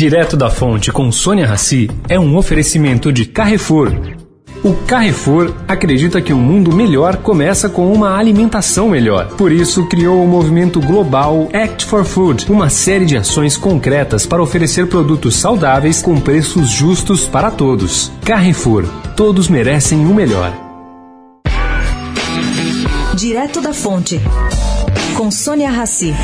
Direto da Fonte com Sônia Rassi é um oferecimento de Carrefour. O Carrefour acredita que um mundo melhor começa com uma alimentação melhor. Por isso, criou o movimento global Act for Food, uma série de ações concretas para oferecer produtos saudáveis com preços justos para todos. Carrefour, todos merecem o melhor. Direto da Fonte, com Sônia Rassi.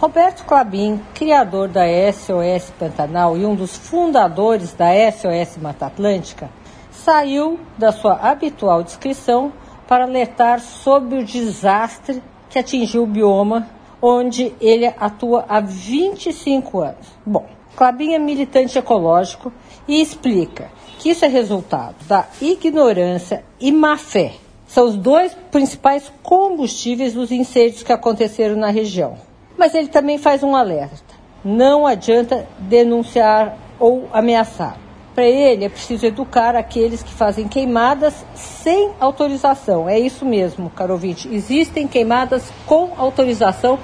Roberto Clabin, criador da SOS Pantanal e um dos fundadores da SOS Mata Atlântica, saiu da sua habitual descrição para alertar sobre o desastre que atingiu o bioma onde ele atua há 25 anos. Bom, Clabin é militante ecológico e explica que isso é resultado da ignorância e má fé. São os dois principais combustíveis dos incêndios que aconteceram na região. Mas ele também faz um alerta: não adianta denunciar ou ameaçar. Para ele é preciso educar aqueles que fazem queimadas sem autorização. É isso mesmo, caro ouvinte. Existem queimadas com autorização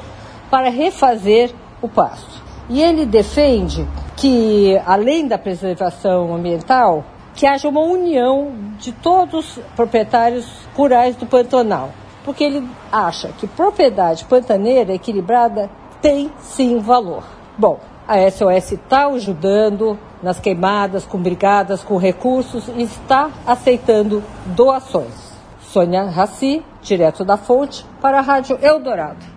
para refazer o pasto. E ele defende que, além da preservação ambiental, que haja uma união de todos os proprietários rurais do Pantanal porque ele acha que propriedade pantaneira equilibrada tem sim valor. Bom, a SOS está ajudando nas queimadas, com brigadas, com recursos e está aceitando doações. Sônia Raci, direto da fonte, para a Rádio Eldorado.